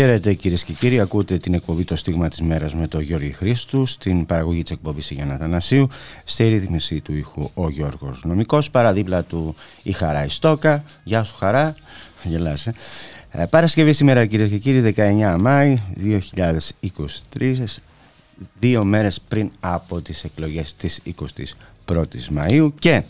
Χαίρετε κυρίες και κύριοι, ακούτε την εκπομπή Το Στίγμα της Μέρας με τον Γιώργη Χρήστου, στην παραγωγή της εκπομπής Γιάννα Θανασίου, στη ρύθμιση του ήχου ο Γιώργος Νομικός, παραδίπλα του η Χαρά Ιστόκα. Γεια σου, Χαρά. Γελάσαι. Ε, Παρασκευή σήμερα κυρίες και κύριοι, 19 Μάη 2023, δύο μέρες πριν από τις εκλογές της 21ης Μαΐου και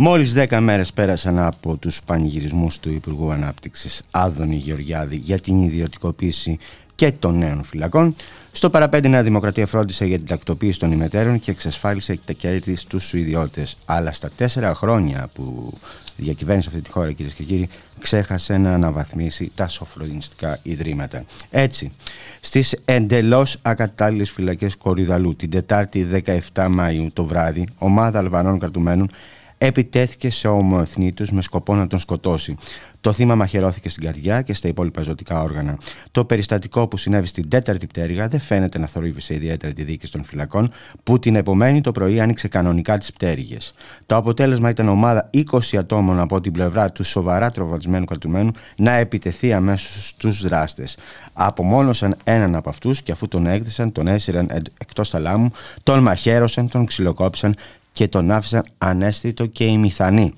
Μόλις 10 μέρες πέρασαν από τους πανηγυρισμούς του Υπουργού Ανάπτυξης Άδωνη Γεωργιάδη για την ιδιωτικοποίηση και των νέων φυλακών, στο παραπέντε Νέα Δημοκρατία φρόντισε για την τακτοποίηση των ημετέρων και εξασφάλισε τα κέρδη στους ιδιώτες. Αλλά στα τέσσερα χρόνια που διακυβέρνησε αυτή τη χώρα, κυρίες και κύριοι, ξέχασε να αναβαθμίσει τα σοφρονιστικά ιδρύματα. Έτσι, στις εντελώς ακατάλληλες φυλακές Κορυδαλού, την Τετάρτη 17 Μαου το βράδυ, ομάδα Αλβανών κρατουμένων επιτέθηκε σε ομοεθνήτους με σκοπό να τον σκοτώσει. Το θύμα μαχαιρώθηκε στην καρδιά και στα υπόλοιπα ζωτικά όργανα. Το περιστατικό που συνέβη στην τέταρτη πτέρυγα δεν φαίνεται να θορύβησε ιδιαίτερα τη δίκη των φυλακών, που την επομένη το πρωί άνοιξε κανονικά τις πτέρυγες. Το αποτέλεσμα ήταν ομάδα 20 ατόμων από την πλευρά του σοβαρά τροβατισμένου κρατουμένου να επιτεθεί αμέσως στους δράστες. Απομόνωσαν έναν από αυτούς και αφού τον έκδισαν, τον έσυραν εκτός θαλάμου, τον μαχαίρωσαν, τον ξυλοκόπησαν και τον άφησαν ανέστητο και ημιθανή.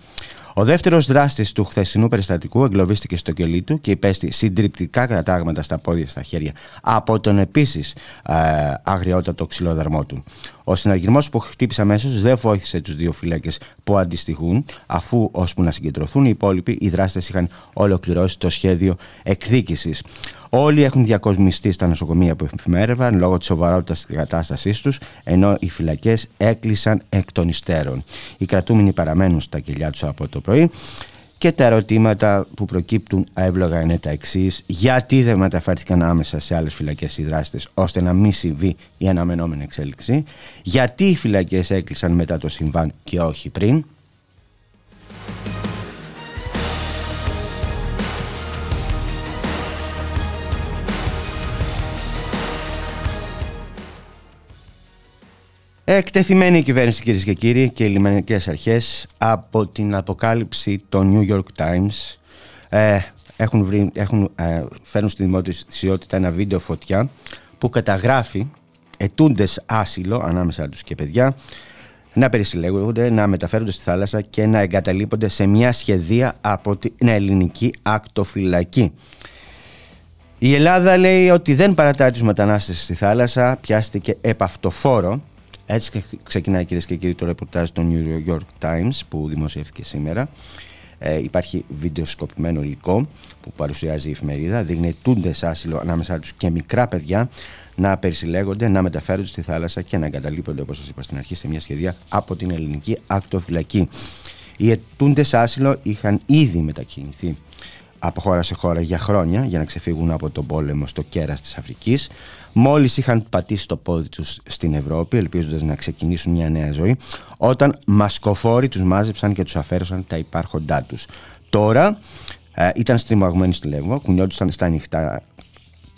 Ο δεύτερος δράστης του χθεσινού περιστατικού εγκλωβίστηκε στο κελί του και υπέστη συντριπτικά κατάγματα στα πόδια στα χέρια από τον επίσης ε, αγριότατο ξυλοδαρμό του. Ο συναγερμός που χτύπησε αμέσως δεν βοήθησε τους δύο φύλακε που αντιστοιχούν, αφού ώσπου να συγκεντρωθούν οι υπόλοιποι, οι δράστες είχαν ολοκληρώσει το σχέδιο εκδίκησης. Όλοι έχουν διακοσμιστεί στα νοσοκομεία που εφημέρευαν λόγω της σοβαρότητας της κατάστασής τους, ενώ οι φυλακές έκλεισαν εκ των υστέρων. Οι κρατούμενοι παραμένουν στα κελιά τους από το πρωί. Και τα ερωτήματα που προκύπτουν εύλογα είναι τα εξής. Γιατί δεν μεταφέρθηκαν άμεσα σε άλλες φυλακές οι δράστες, ώστε να μην συμβεί η αναμενόμενη εξέλιξη; Γιατί οι φυλακές έκλεισαν μετά το συμβάν και όχι πριν; Εκτεθειμένη η κυβέρνηση κυρίες και κύριοι και οι λιμενικές αρχές από την αποκάλυψη των New York Times ε, έχουν, βρει, έχουν ε, φέρνουν στη δημοσιότητα ένα βίντεο φωτιά που καταγράφει ετούντες άσυλο ανάμεσα τους και παιδιά να περισυλλέγονται, να μεταφέρονται στη θάλασσα και να εγκαταλείπονται σε μια σχεδία από την ελληνική ακτοφυλακή. Η Ελλάδα λέει ότι δεν παρατάει τους μετανάστες στη θάλασσα, πιάστηκε επαυτοφόρο έτσι ξεκινάει κυρίες και κύριοι το ρεπορτάζ των New York Times που δημοσιεύτηκε σήμερα. Ε, υπάρχει βιντεοσκοπημένο υλικό που παρουσιάζει η εφημερίδα. Δείχνει τούντε άσυλο ανάμεσά τους και μικρά παιδιά να περισυλλέγονται, να μεταφέρονται στη θάλασσα και να εγκαταλείπονται, όπως σας είπα στην αρχή, σε μια σχεδία από την ελληνική ακτοφυλακή. Οι ετούντες άσυλο είχαν ήδη μετακινηθεί από χώρα σε χώρα για χρόνια για να ξεφύγουν από τον πόλεμο στο κέρας της Αφρικής μόλις είχαν πατήσει το πόδι τους στην Ευρώπη ελπίζοντας να ξεκινήσουν μια νέα ζωή όταν μασκοφόροι τους μάζεψαν και τους αφαίρεσαν τα υπάρχοντά τους. Τώρα ε, ήταν στριμωγμένοι στο Λεύγο, κουνιόντουσαν στα ανοιχτά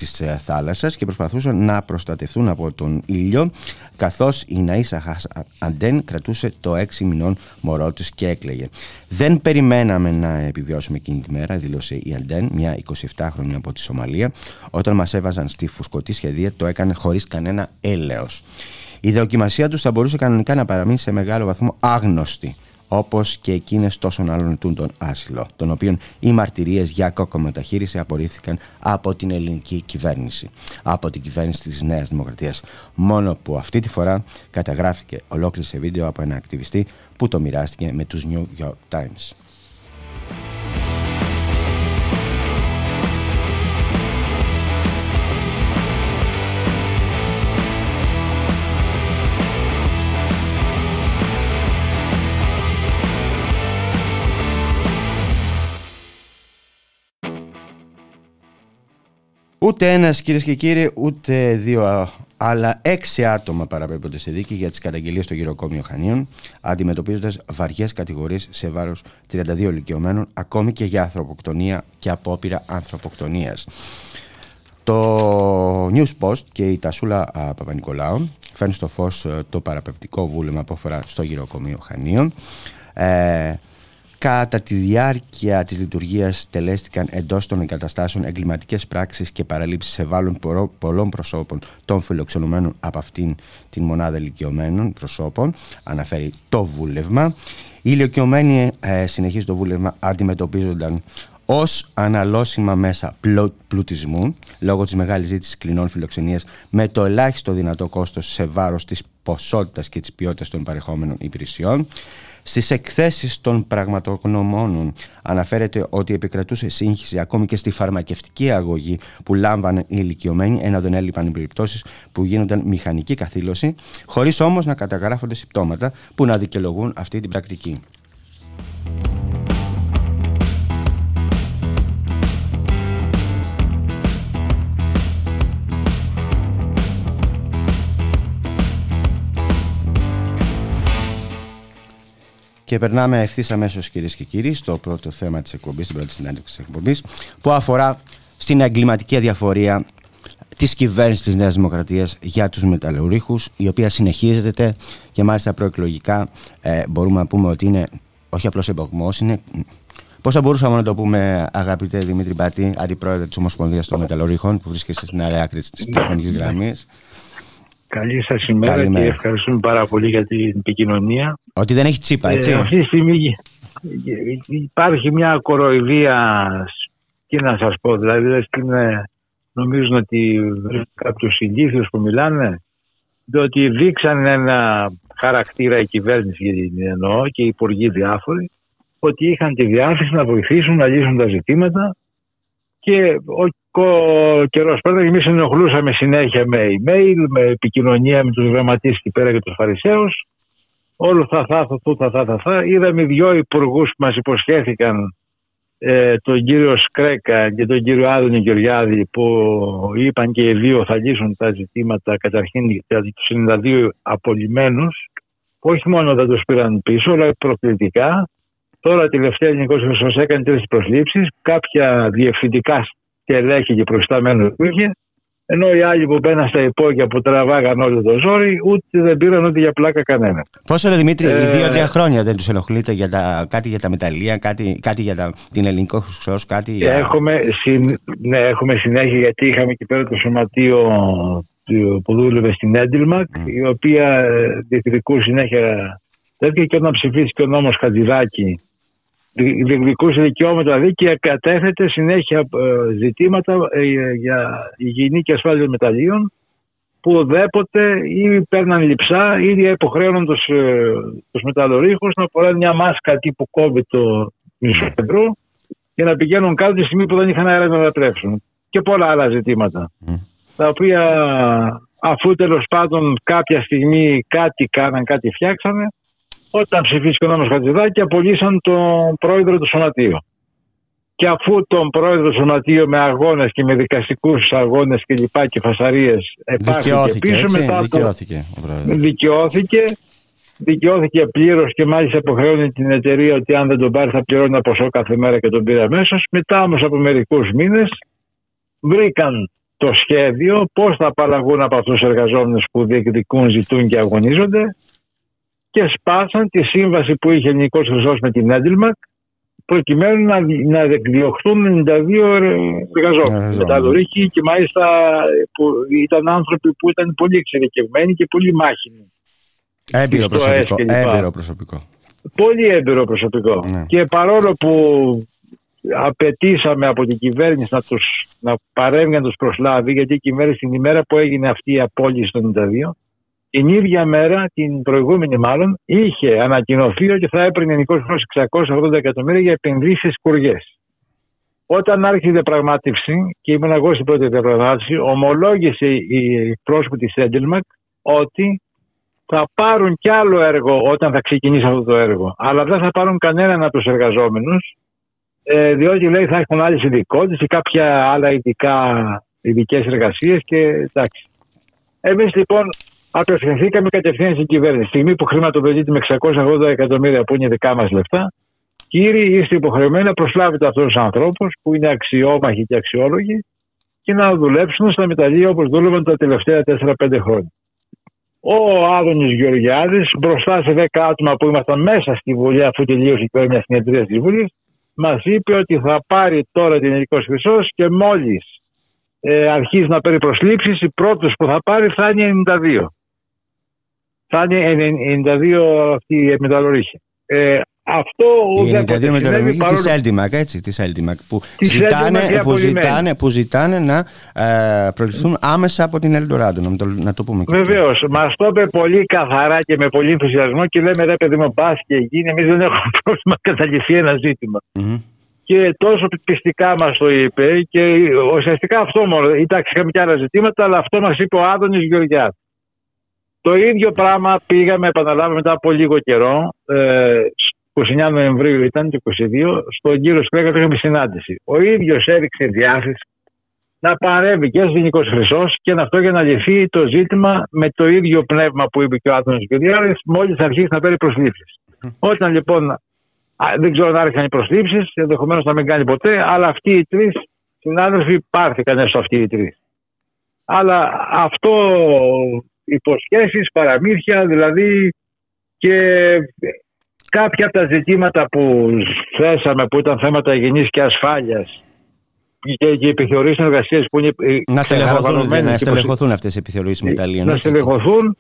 της ε, θάλασσας και προσπαθούσαν να προστατευτούν από τον ήλιο καθώς η Ναΐσα Αντέν κρατούσε το 6 μηνών μωρό τους και έκλαιγε. Δεν περιμέναμε να επιβιώσουμε εκείνη τη μέρα, δήλωσε η Αντέν, μια 27χρονη από τη Σομαλία. Όταν μας έβαζαν στη φουσκωτή σχεδία το έκανε χωρίς κανένα έλεος. Η δοκιμασία τους θα μπορούσε κανονικά να παραμείνει σε μεγάλο βαθμό άγνωστη όπως και εκείνες τόσων άλλων ετούν τον άσυλο, των οποίων οι μαρτυρίες για κακομεταχείριση απορρίφθηκαν από την ελληνική κυβέρνηση, από την κυβέρνηση της Νέας Δημοκρατίας. Μόνο που αυτή τη φορά καταγράφηκε ολόκληρη σε βίντεο από ένα ακτιβιστή που το μοιράστηκε με τους New York Times. Ούτε ένας κυρίες και κύριοι, ούτε δύο αλλά έξι άτομα παραπέμπονται σε δίκη για τις καταγγελίες στο γυροκόμιο Χανίων, αντιμετωπίζοντας βαριές κατηγορίες σε βάρος 32 ηλικιωμένων, ακόμη και για ανθρωποκτονία και απόπειρα ανθρωποκτονίας. Το News Post και η Τασούλα Παπα-Νικολάου φέρνει στο φως ε, το παραπεπτικό βούλεμα που αφορά στο γυροκομείο Χανίων. Ε, Κατά τη διάρκεια της λειτουργίας τελέστηκαν εντός των εγκαταστάσεων εγκληματικές πράξεις και παραλήψεις ευάλων πολλών προσώπων των φιλοξενουμένων από αυτήν την μονάδα ηλικιωμένων προσώπων, αναφέρει το βούλευμα. Οι ηλικιωμένοι, ε, συνεχίζει το βούλευμα, αντιμετωπίζονταν ως αναλώσιμα μέσα πλουτισμού λόγω της μεγάλης ζήτησης κλινών φιλοξενίας με το ελάχιστο δυνατό κόστος σε βάρος της ποσότητας και της ποιότητας των παρεχόμενων υπηρεσιών. Στις εκθέσεις των πραγματογνωμόνων αναφέρεται ότι επικρατούσε σύγχυση ακόμη και στη φαρμακευτική αγωγή που λάμβανε οι ηλικιωμένοι, ενώ δεν έλειπαν οι περιπτώσεις που γίνονταν μηχανική καθήλωση, χωρίς όμως να καταγράφονται συμπτώματα που να δικαιολογούν αυτή την πρακτική. Και περνάμε ευθύς αμέσως, κυρίες και κύριοι, στο πρώτο θέμα της εκπομπής, στην πρώτη συνέντευξη της εκπομπής, που αφορά στην εγκληματική αδιαφορία της κυβέρνησης της Νέας Δημοκρατίας για τους μεταλλουρήχου, η οποία συνεχίζεται και μάλιστα προεκλογικά ε, μπορούμε να πούμε ότι είναι όχι απλώς εμπογμό, είναι. Πώς θα μπορούσαμε να το πούμε, αγαπητέ Δημήτρη Μπατή, αντιπρόεδρε της Ομοσπονδίας των Μεταλλουρήχων, που βρίσκεται στην άλλη άκρη της τηλεφωνικής γραμμής. Καλή σας ημέρα και ευχαριστούμε πάρα πολύ για την επικοινωνία. Ότι δεν έχει τσίπα, έτσι. Ε, αυτή τη στιγμή υπάρχει μια κοροϊδία, τι να σας πω, δηλαδή είναι, νομίζουν ότι κάποιους ηλίθιους που μιλάνε, διότι δείξαν ένα χαρακτήρα η κυβέρνηση για την εννοώ και οι υπουργοί διάφοροι, ότι είχαν τη διάθεση να βοηθήσουν να λύσουν τα ζητήματα και ο καιρός πέρασε εμείς ενοχλούσαμε συνέχεια με email, με επικοινωνία με τους γραμματείς εκεί πέρα και τους Φαρισαίους. Όλο θα θα, θα, θα, θα, θα, θα. Είδαμε δύο υπουργούς που μας υποσχέθηκαν ε, τον κύριο Σκρέκα και τον κύριο Άδωνη Γεωργιάδη που είπαν και οι δύο θα λύσουν τα ζητήματα καταρχήν τους 92 απολυμμένους όχι μόνο δεν τους πήραν πίσω αλλά προκλητικά Τώρα τελευταία Ελληνικό Χρυσό έκανε τρεις προσλήψεις, κάποια διευθυντικά στελέχη και προϊσταμένου είχε, ενώ οι άλλοι που μπαίναν στα υπόγεια που τραβάγαν όλο το ζόρι, ούτε δεν πήραν ούτε για πλάκα κανένα. Πόσο ρε Δημήτρη, ε... δύο-τρία χρόνια δεν τους ενοχλείτε για τα, κάτι για τα μεταλλεία, κάτι, κάτι για τα, την ελληνικό χρυσό, κάτι για. Έχουμε, συν, ναι, έχουμε συνέχεια γιατί είχαμε εκεί πέρα το σωματείο που δούλευε στην Έντιλμακ, mm. η οποία ε, διεκδικούσε συνέχεια τέτοια και όταν ψηφίστηκε ο νόμος Χατζηδάκη διεκδικούσε δικαιώματα δηλαδή και κατέθετε συνέχεια ε, ζητήματα ε, για υγιεινή και ασφάλεια μεταλλίων που δέποτε ή παίρναν λειψά ή υποχρέωναν τους, ε, τους μεταλλορύχους να φοράνε μια μάσκα τύπου COVID το μισό ευρώ και να πηγαίνουν κάτω τη στιγμή που δεν είχαν αέρα να μετατρέψουν και πολλά άλλα ζητήματα. Τα οποία αφού τέλος πάντων κάποια στιγμή κάτι κάναν, κάτι φτιάξανε όταν ψηφίστηκε ο νόμος Χατζηδάκη απολύσαν τον πρόεδρο του Σωματείου. Και αφού τον πρόεδρο του Σωματείου με αγώνες και με δικαστικούς αγώνες και λοιπά και φασαρίες επάχθηκε πίσω έτσι, μετά δικαιώθηκε, ο δικαιώθηκε δικαιώθηκε πλήρως και μάλιστα υποχρεώνει την εταιρεία ότι αν δεν τον πάρει θα πληρώνει ένα ποσό κάθε μέρα και τον πήρε αμέσως. Μετά όμως από μερικούς μήνες βρήκαν το σχέδιο πώς θα απαλλαγούν από αυτούς τους εργαζόμενους που διεκδικούν, ζητούν και αγωνίζονται και σπάσαν τη σύμβαση που είχε Ελληνικό Χρυσός με την Έντιλμακ προκειμένου να, να διωχθούν 92 εργαζόμενοι. Μεταλλουρίκοι και μάλιστα που ήταν άνθρωποι που ήταν πολύ εξειδικευμένοι και πολύ μάχημοι. Έμπειρο προσωπικό. Έμπειρο προσωπικό. Πολύ έμπειρο προσωπικό. Ναι. Και παρόλο που απαιτήσαμε από την κυβέρνηση να, τους, να παρέμβει να τους προσλάβει γιατί η κυβέρνηση την ημέρα που έγινε αυτή η απόλυση το 92 την ίδια μέρα, την προηγούμενη μάλλον, είχε ανακοινωθεί ότι θα έπαιρνε Νικό Χρόνο 680 εκατομμύρια για επενδύσεις κουριές. Όταν άρχισε η διαπραγμάτευση, και ήμουν εγώ στην πρώτη διαπραγμάτευση, ομολόγησε η πρόσωπη της Έντελμακ ότι θα πάρουν κι άλλο έργο όταν θα ξεκινήσει αυτό το έργο. Αλλά δεν θα πάρουν κανέναν από τους εργαζόμενους, ε, διότι λέει θα έχουν άλλες ειδικότητες ή κάποια άλλα ειδικά ειδικές εργασίες και εντάξει. Εμείς λοιπόν απευθυνθήκαμε κατευθείαν στην κυβέρνηση. Στη στιγμή που χρηματοδοτείται με 680 εκατομμύρια που είναι δικά μας λεφτά, κύριοι, είστε υποχρεωμένοι να προσλάβετε αυτούς τους ανθρώπους που είναι αξιόμαχοι και αξιόλογοι και να δουλέψουν στα μεταλλεία όπως δούλευαν τα τελευταία 4-5 χρόνια. Ο Άδωνης Γεωργιάδης, μπροστά σε 10 άτομα που ήμασταν μέσα στη Βουλή, αφού τελείωσε η μια συνεδρία της Βουλής, μας είπε ότι θα πάρει τώρα την Ελληνικό Χρυσός και μόλις ε, αρχίζει να παίρνει προσλήψεις, οι πρώτε που θα πάρει θα είναι 92. Θα είναι 92 αυτή η μεταλλορύχη. Ε, αυτό η 92 μεταλλογή της Έλτιμακ, έτσι, της Έλτιμακ, που, ζητάνε, που, ζητάνε, που ζητάνε να ε, προληφθούν άμεσα από την Ελντοράντο, να το, να το πούμε. Βεβαίως. Μας το είπε πολύ καθαρά και με πολύ ενθουσιασμό και λέμε ρε παιδί μου, πας και γίνει. Εμείς δεν έχουμε πρόβλημα καταληφθεί ένα ζήτημα. Mm-hmm. Και τόσο πιστικά μας το είπε και ουσιαστικά αυτό μόνο. Εντάξει, είχαμε και άλλα ζητήματα, αλλά αυτό μας είπε ο Άδωνης Γεωργιά. Το ίδιο πράγμα πήγαμε, επαναλάβαμε μετά από λίγο καιρό, ε, 29 Νοεμβρίου ήταν το 22, στον κύριο Σκρέκα είχαμε συνάντηση. Ο ίδιος έδειξε διάθεση να παρέμβει και ω Γενικό Χρυσός και αυτό για να λυθεί το ζήτημα με το ίδιο πνεύμα που είπε και ο Άτομο Γεωργιάδη, μόλις αρχίσει να παίρνει προσλήψεις. Όταν λοιπόν δεν ξέρω αν άρχισαν οι προσλήψεις, ενδεχομένως να μην κάνει ποτέ, αλλά αυτοί οι τρεις συνάδελφοι πάρθηκαν έστω αυτοί οι τρεις. Αλλά αυτό υποσχέσεις, παραμύθια, δηλαδή και κάποια από τα ζητήματα που θέσαμε που ήταν θέματα υγιεινής και ασφάλειας και οι επιθεωρήσεις εργασίες που είναι να στελεχωθούν, να στελεχωθούν αυτές οι επιθεωρήσεις μεταλλίων. Να στελεχωθούν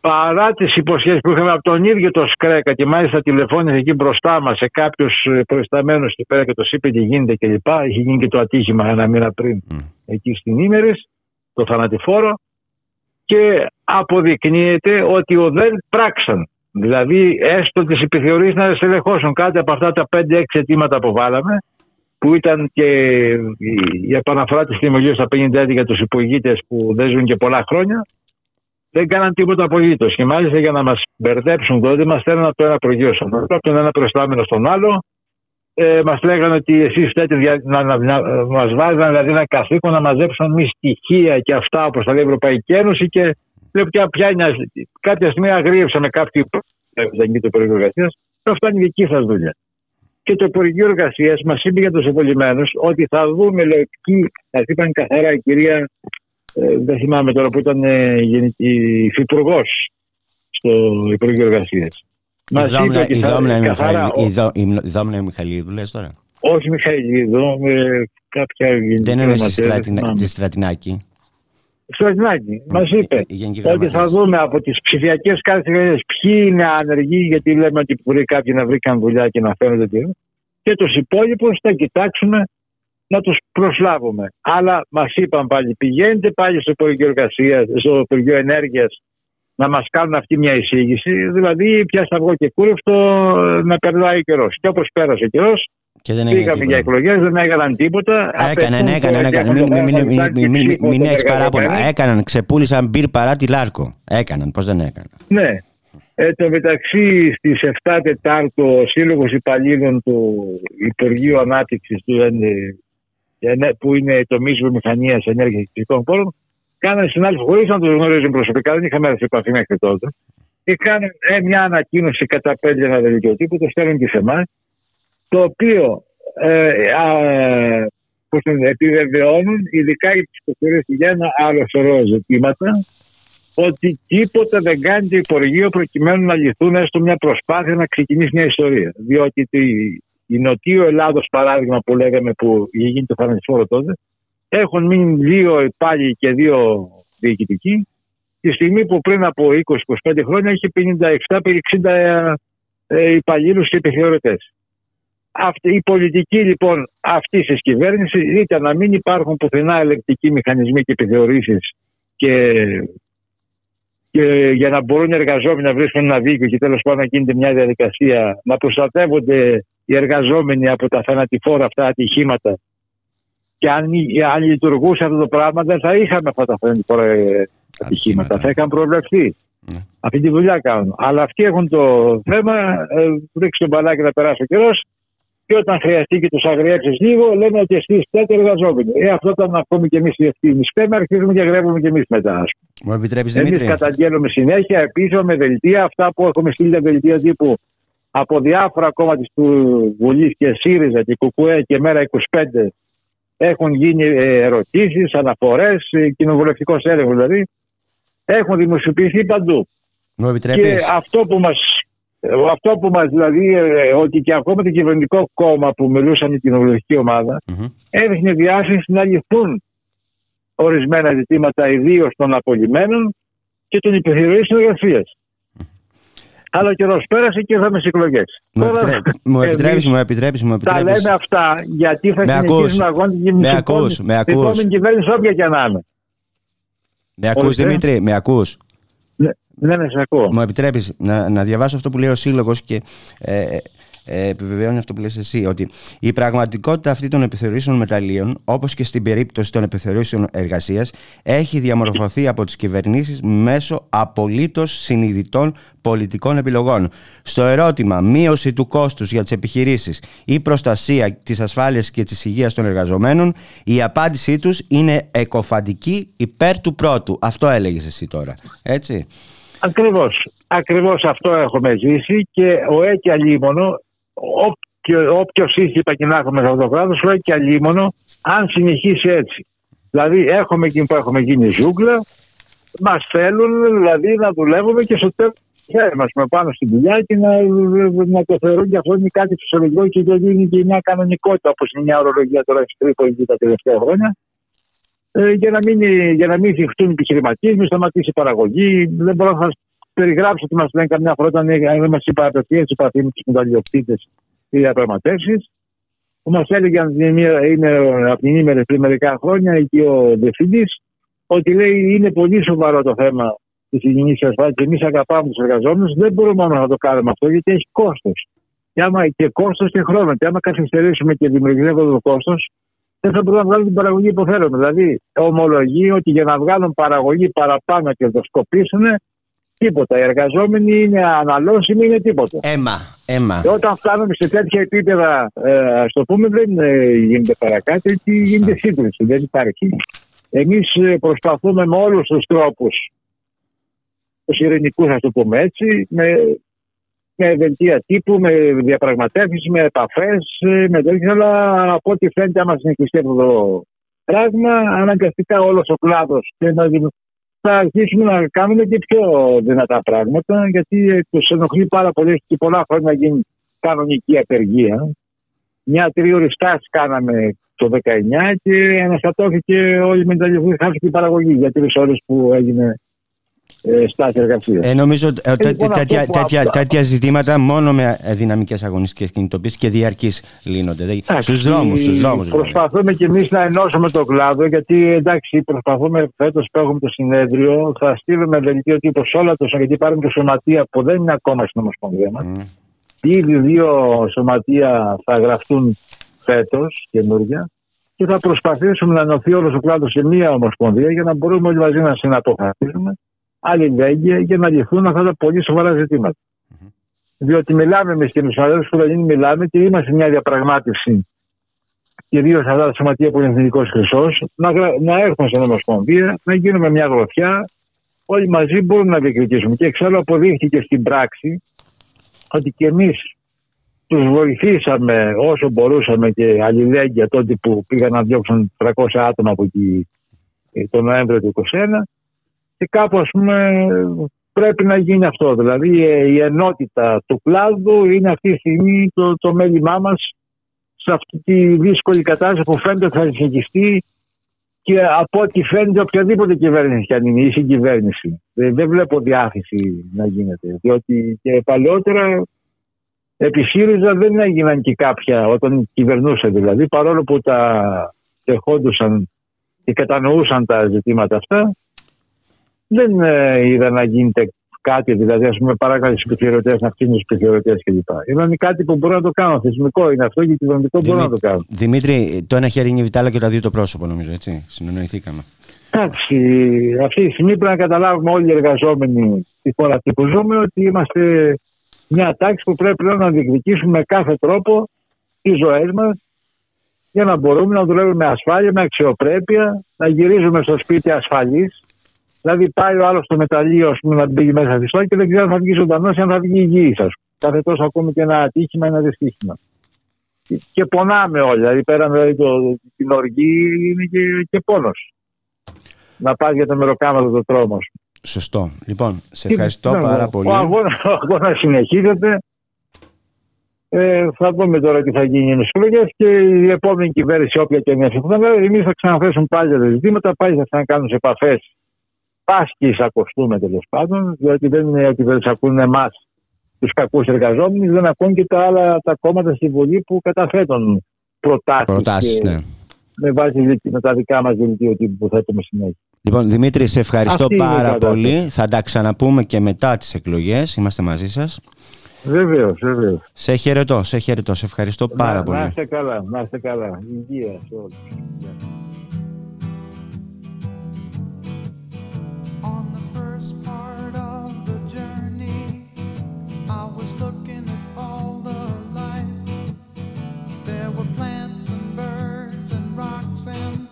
παρά τις υποσχέσεις που είχαμε από τον ίδιο το Σκρέκα και μάλιστα τηλεφώνησε εκεί μπροστά μας σε κάποιους προϊσταμένους εκεί πέρα και το είπε τι γίνεται κλπ. Είχε γίνει και το ατύχημα ένα μήνα πριν mm. εκεί στην Ήμερης, το θανατηφόρο. Και αποδεικνύεται ότι ο δεν πράξαν. Δηλαδή, έστω τις επιθεωρήσεις να στελεχώσουν κάτι από αυτά τα 5-6 αιτήματα που βάλαμε, που ήταν και η επαναφορά της τιμωγία στα 50 για τους υπογείτε που δεν ζουν και πολλά χρόνια, δεν κάναν τίποτα απολύτως. Και μάλιστα για να μας μπερδέψουν τότε, μας στέλνουν από το ένα προγείο στον άλλο, από τον ένα προστάμενο στον άλλο. Ε, μας λέγανε ότι εσείς φταίτε να, να, να, μας βάζαν δηλαδή ένα καθήκον να μαζέψουν μη στοιχεία και αυτά όπως τα λέει η Ευρωπαϊκή Ένωση. Και λέω πια, πια είναι, κάποια στιγμή αγρίευσαμε κάποιοι δεν το Υπουργείο Εργασίας. Αυτά είναι δική σας δουλειά. Και το Υπουργείο Εργασίας μας είπε για τους εμβολημένου ότι θα δούμε λογική, θα είπαν καθαρά η κυρία ε, δεν θυμάμαι τώρα που ήταν ε, υφυπουργός στο Υπουργείο Εργασίας. Η Δόμνα Μιχαλίδου λες τώρα. Όχι Μιχαλίδου, με κάποια Δεν είναι στη Στρατινάκη; Στρατινάκη. Μας είπε ότι θα δούμε από τις ψηφιακές κάρτε ποιοι είναι άνεργοι, γιατί λέμε ότι μπορεί κάποιοι να βρήκαν δουλειά και να φαίνονται τι και τους υπόλοιπους θα κοιτάξουμε να τους προσλάβουμε. Αλλά μας είπαν πάλι πηγαίνετε πάλι στο Υπουργείο Εργασίας, στο Υπουργείο Ενέργειας να μας κάνουν αυτή μια εισήγηση. Δηλαδή πια αυγό και κούρευτο να περνάει ο καιρός. Και όπως πέρασε ο καιρός Πήγαμε για εκλογές, δεν έκαναν τίποτα. Έκαναν, έκαναν. Μην έχεις παράπονα. Έκαναν, ξεπούλησαν μπυρ παρά τη Λάρκο. Έκαναν, πώς δεν έκαναν. Ναι. Ε, το μεταξύ στις 7 Τετάρτου ο Σύλλογος Υπαλλήλων του Υπουργείου Ανάπτυξης του που είναι το μίσο βιομηχανία ενέργειας και φυσικών πόρων, κάνανε συνάδελφοι χωρίς να του γνωρίζουν προσωπικά, δεν είχαμε έρθει επαφή μέχρι τότε. Και κάνουν ε, μια ανακοίνωση κατά πέντε ένα δελτίο τύπου, το στέλνουν και σε εμάς, το οποίο ε, α, επιβεβαιώνουν, ειδικά για τι υποθέσει για ένα άλλο σωρό ζητήματα, ότι τίποτα δεν κάνει το Υπουργείο προκειμένου να λυθούν έστω μια προσπάθεια να ξεκινήσει μια ιστορία. Διότι η Νοτιό Ελλάδος, παράδειγμα που λέγαμε που γίνει το θανατηφόρο τότε, έχουν μείνει δύο υπάλληλοι και δύο διοικητικοί. Τη στιγμή που πριν από 20-25 χρόνια είχε 57-60 ε, υπαλλήλους και επιθεωρητές. η πολιτική λοιπόν αυτής της κυβέρνησης ήταν να μην υπάρχουν πουθενά ελεκτικοί μηχανισμοί και επιθεωρήσεις και, και για να μπορούν οι εργαζόμενοι να βρίσκουν ένα δίκαιο και τέλος πάντων να γίνεται μια διαδικασία να προστατεύονται οι εργαζόμενοι από τα θανατηφόρα αυτά ατυχήματα και αν, αν λειτουργούσε αυτό το πράγμα δεν θα είχαμε αυτά τα θανατηφόρα ε, ατυχήματα, θα είχαν προβλεφθεί. Ναι. Αυτή τη δουλειά κάνουν. Αλλά αυτοί έχουν το θέμα, ε, ρίξει τον μπαλάκι να περάσει ο καιρός και όταν χρειαστεί και τους αγριέψεις λίγο, λέμε ότι εσείς είστε εργαζόμενοι. Ε, αυτό όταν ακόμη και εμείς οι ευθύνη σπέμε, αρχίζουμε και γρεύουμε και εμείς μετά. Μου επιτρέπει Δημήτρη. Εμεί καταγγέλνουμε συνέχεια πίσω με δελτία αυτά που έχουμε στείλει τα δελτία τύπου από διάφορα κόμματα του Βουλής και ΣΥΡΙΖΑ και ΚΟΚΟΕ και Μέρα 25 έχουν γίνει ε, ερωτήσεις, αναφορές, ε, κοινοβουλευτικός έλεγχος δηλαδή. Έχουν δημοσιοποιηθεί παντού. Μου επιτρέπεις; Και αυτό που μας αυτό που μας δηλαδή ότι και ακόμα το κυβερνητικό κόμμα που μιλούσαν η κοινοβουλευτική ομάδα mm-hmm. έδειχνε διάθεση να λυθούν ορισμένα ζητήματα ιδίως των απολυμμένων και των επιθεωρήσεων εργασία. Αλλά καιρό πέρασε και ήρθαμε στις εκλογές. Μου επιτρέπει, μου επιτρέπει. Μου Τα λέμε αυτά γιατί θα συνεχίσουν να αγώνες και με ακούς, με ακούς. επόμενη κυβέρνηση όποια και να είναι. Με ακούς Δημήτρη, με ακούς. Ναι, ναι, ναι, σε ακούω. Μου επιτρέπεις να, να διαβάσω αυτό που λέει ο Σύλλογος και ε, ε, επιβεβαιώνει αυτό που λες εσύ, ότι η πραγματικότητα αυτή των επιθεωρήσεων μεταλλίων, όπως και στην περίπτωση των επιθεωρήσεων εργασίας, έχει διαμορφωθεί από τις κυβερνήσεις μέσω απολύτως συνειδητών πολιτικών επιλογών. Στο ερώτημα μείωση του κόστους για τις επιχειρήσεις ή προστασία της ασφάλειας και της υγείας των εργαζομένων, η απάντησή τους είναι εκοφαντική υπέρ του πρώτου. Αυτό έλεγες εσύ τώρα. Έτσι; Ακριβώς. Ακριβώς αυτό έχουμε ζήσει και ο ΕΚΙ Αλίμονο όποιο είπα και να έχουμε σε αυτό το κράτο, λέει και αλίμονο, αν συνεχίσει έτσι. Δηλαδή, έχουμε εκεί που έχουμε γίνει ζούγκλα, μας θέλουν δηλαδή να δουλεύουμε και στο τέλος μα πάνω στην δουλειά και να, να το θεωρούν και αυτό είναι κάτι φυσιολογικό και δεν είναι και μια κανονικότητα όπως είναι μια ορολογία τώρα στην Τρίπολη τα τελευταία χρόνια. Ε, για, να μην, για να μην θυχτούν επιχειρηματίες, μην σταματήσει η παραγωγή. Δεν μπορώ να σας περιγράψω τι μας λένε καμιά φορά όταν είμαστε σε παραπευθεία επαφή με τους μεταλλιοκτήτες οι διαπραγματεύσεις. Που μας έλεγε είναι από την ήμερη πριν μερικά χρόνια και ο διευθυντής ότι λέει είναι πολύ σοβαρό το θέμα της υγιεινής ασφάλειας και εμείς αγαπάμε τους εργαζόμενους. Δεν μπορούμε μόνο να το κάνουμε αυτό γιατί έχει κόστος. Και, άμα, και κόστος και χρόνο. Και άμα καθυστερήσουμε και δημιουργήσουμε το κόστος, δεν θα μπορούμε να βγάλουμε την παραγωγή που θέλουμε. Δηλαδή, ομολογεί ότι για να βγάλουν παραγωγή παραπάνω και το σκοπίσουν, Τίποτα. Οι εργαζόμενοι είναι αναλώσιμοι, είναι τίποτα. Έμα, αίμα. Και όταν φτάνουμε σε τέτοια επίπεδα, ε, ας το πούμε, δεν ε, γίνεται παρακάτω, γιατί γίνεται σύγκριση. Δεν υπάρχει. Εμείς ε, προσπαθούμε με όλους τους τρόπους, τους ειρηνικούς, ας το πούμε έτσι, με, με δελτία τύπου, με διαπραγματεύσεις, με επαφές, ε, με τέτοια, αλλά από ό,τι φαίνεται, άμα συνεχιστεί αυτό το πράγμα, αναγκαστικά όλος ο κλάδος θα αρχίσουμε να κάνουμε και πιο δυνατά πράγματα, γιατί τους ενοχλεί πάρα πολύ και πολλά χρόνια να γίνει κανονική απεργία. Μια τρίωρη στάση κάναμε το 19 και αναστατώθηκε όλη η μεταλλευτική χάρη και η παραγωγή για τρεις ώρες που έγινε ε, στάση εργασίας. Ε, νομίζω ότι ε, λοιπόν, τέτοια, τέτοια, τέτοια ζητήματα μόνο με δυναμικές αγωνιστικές κινητοποίησει και διαρκείς λύνονται. Στους δρόμους. Στους δρόμους, προσπαθούμε κι εμείς να ενώσουμε τον κλάδο, γιατί εντάξει, προσπαθούμε φέτος που έχουμε το συνέδριο, θα στείλουμε δελτίο τύπο σε όλα το γιατί πάρουμε και σωματεία που δεν είναι ακόμα στην Ομοσπονδία μας. Mm. Ήδη δύο σωματεία θα γραφτούν φέτος καινούργια και θα προσπαθήσουμε να ενωθεί όλος ο κλάδος σε μία Ομοσπονδία για να μπορούμε όλοι μαζί να συναποφασίσουμε αλληλέγγυα για να λυθούν αυτά τα πολύ σοβαρά ζητήματα. Mm-hmm. Διότι μιλάμε μες τους αδέρφους που δεν μιλάμε και είμαστε μια διαπραγμάτευση κυρίως αυτά τα σωματεία που είναι εθνικός χρυσός, να, να έρθουν στην Ομοσπονδία, να γίνουμε μια γροθιά. Όλοι μαζί μπορούμε να διεκδικήσουμε. Και εξάλλου αποδείχθηκε στην πράξη ότι και εμείς τους βοηθήσαμε όσο μπορούσαμε και αλληλέγγυα τότε που πήγαν να διώξουν 300 άτομα από εκεί ε, τον Νοέμβριο του 2021 και κάπου ας πούμε πρέπει να γίνει αυτό. Δηλαδή η ενότητα του κλάδου είναι αυτή τη στιγμή το, το μέλημά μας σε αυτή τη δύσκολη κατάσταση που φαίνεται θα συνεχιστεί και από ό,τι φαίνεται οποιαδήποτε κυβέρνηση κι αν είναι η συγκυβέρνηση. Δεν, δεν βλέπω διάθεση να γίνεται. Διότι και παλαιότερα επί ΣΥΡΙΖΑ δεν έγιναν και κάποια όταν κυβερνούσε δηλαδή παρόλο που τα δεχόντουσαν και κατανοούσαν τα ζητήματα αυτά δεν ε, είδα να γίνεται κάτι, δηλαδή ας πούμε παράκαλε του επιχειρηματίες να αφήνουν του επιχειρηματίες κλπ. Ήταν κάτι που μπορώ να το κάνω. Θεσμικό είναι αυτό και κυβερνητικό μπορώ να το κάνω. Δημήτρη, το ένα χέρι είναι η Βιτάλα και τα δύο το πρόσωπο, νομίζω, έτσι. Συνεννοηθήκαμε. Εντάξει, αυτή τη στιγμή πρέπει να καταλάβουμε όλοι οι εργαζόμενοι στη χώρα αυτή που ζούμε ότι είμαστε μια τάξη που πρέπει να διεκδικήσουμε με κάθε τρόπο τις ζωές μας για να μπορούμε να δουλεύουμε με ασφάλεια, με αξιοπρέπεια, να γυρίζουμε στο σπίτι ασφαλείς. Δηλαδή, πάει ο άλλος στο μεταλλείο ας πούμε, να μπει μέσα στη στόχη και δεν ξέρει αν θα βγει ζωντανός ή αν θα βγει υγιή. Κάθε τόσο ακούμε και ένα ατύχημα, ένα δυστύχημα. Και πονάμε όλοι. Δηλαδή, πέραν δηλαδή, το, την οργή είναι και, και πόνος. Να πας για το μεροκάματο το τρόμο. Σωστό. Λοιπόν, σε ευχαριστώ πάρα πολύ. Ο αγώνα συνεχίζεται. Ε, θα δούμε τώρα τι θα γίνει στι εκλογές και η επόμενη κυβέρνηση, όποια και είναι αυτή, εμείς θα ξαναθέσουν πάλι τα ζητήματα, πάλι θα ξανακάνουν επαφές. Πα και εισακωστούμε τέλος πάντων, διότι δεν είναι ότι δεν ακούνε εμάς τους κακούς εργαζόμενους, δεν ακούν και τα άλλα τα κόμματα στη Βουλή που καταθέτουν προτάσεις. Προτάσεις, ναι. Με βάση με τα δικά μας δελτίο που θέτουμε συνέχεια. Λοιπόν, Δημήτρη, σε ευχαριστώ πάρα πολύ. Θα τα ξαναπούμε και μετά τις εκλογές. Είμαστε μαζί σας. Βεβαίως, βεβαίως. Σε χαιρετώ, σε χαιρετώ. Σε ευχαριστώ πάρα να, πολύ. Να είστε καλά, να είστε καλά. Υγεία σε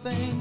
things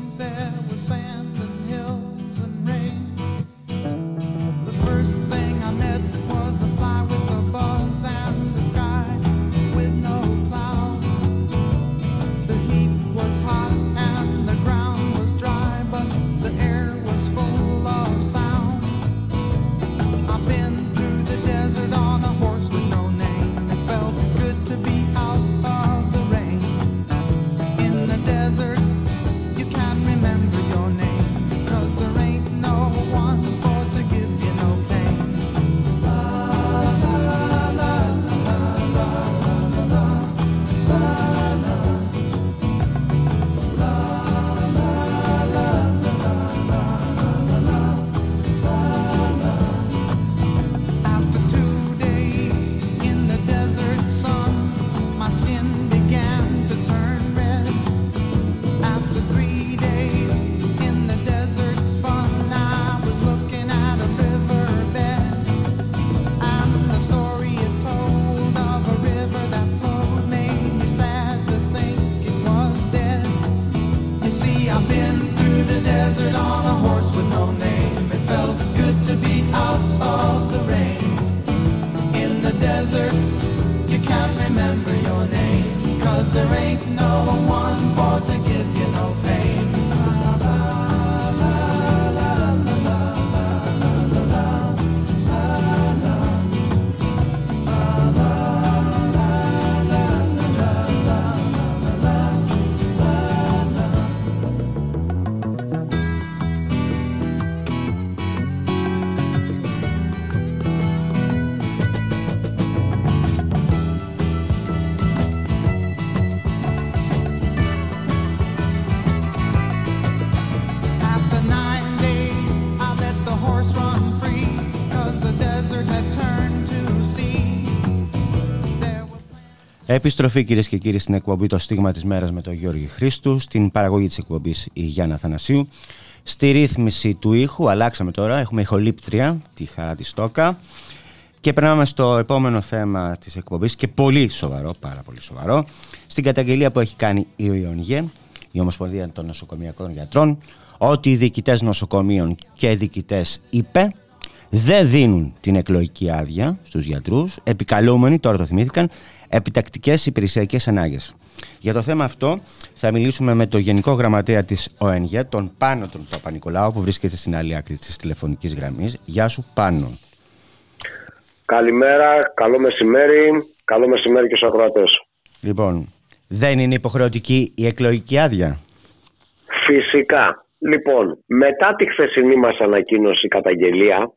in Επιστροφή κυρίες και κύριοι στην εκπομπή Το Στίγμα της Μέρας με τον Γιώργη Χρήστου, στην παραγωγή της εκπομπής η Γιάννα Θανασίου. Στη ρύθμιση του ήχου, αλλάξαμε τώρα, έχουμε ηχολήπτρια, τη χαρά της Στόκα. Και περνάμε στο επόμενο θέμα της εκπομπής και πολύ σοβαρό, πάρα πολύ σοβαρό, στην καταγγελία που έχει κάνει η ΟΙΟΝΓΕ, η Ομοσπονδία των Νοσοκομιακών Γιατρών, ότι οι διοικητές νοσοκομείων και οι διοικητές είπε δεν δίνουν την εκλογική άδεια στους γιατρούς, επικαλούμενοι, τώρα το θυμήθηκαν, επιτακτικές υπηρεσιακές ανάγκες. Για το θέμα αυτό θα μιλήσουμε με τον Γενικό Γραμματέα της ΟΕΝΓΕ, τον Πάνο τον Παπα-Νικολάου, που βρίσκεται στην άλλη άκρη της τηλεφωνικής γραμμής. Γεια σου Πάνο. Καλημέρα, καλό μεσημέρι, καλό μεσημέρι και στους ακροατές. Λοιπόν, δεν είναι υποχρεωτική η εκλογική άδεια; Φυσικά. Λοιπόν, μετά τη χθεσινή μας ανακοίνωση καταγγελία,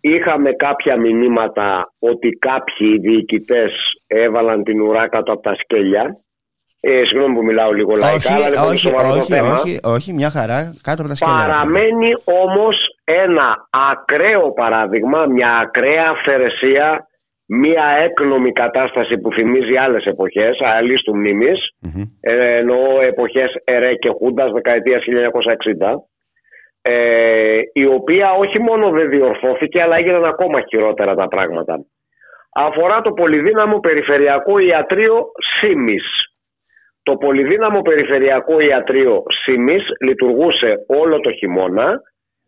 Είχαμε κάποια μηνύματα ότι κάποιοι διοικητές έβαλαν την ουρά κάτω από τα σκέλια. Ε, συγγνώμη που μιλάω λίγο λαϊκά, όχι, αλλά όχι, όχι, όχι, όχι, μια χαρά κάτω από τα σκέλια. Παραμένει όμως ένα ακραίο παράδειγμα, μια ακραία αφαιρεσία, μια έκνομη κατάσταση που θυμίζει άλλες εποχές, αλλής του μνήμης, mm-hmm. εννοώ εποχές ΕΡΕ και Χούντας, δεκαετίας 1960 ε, η οποία όχι μόνο δεν διορθώθηκε αλλά έγιναν ακόμα χειρότερα τα πράγματα. αφορά το πολυδύναμο περιφερειακό ιατρείο ΣΥΜΙΣ. Το πολυδύναμο περιφερειακό ιατρείο ΣΥΜΙΣ λειτουργούσε όλο το χειμώνα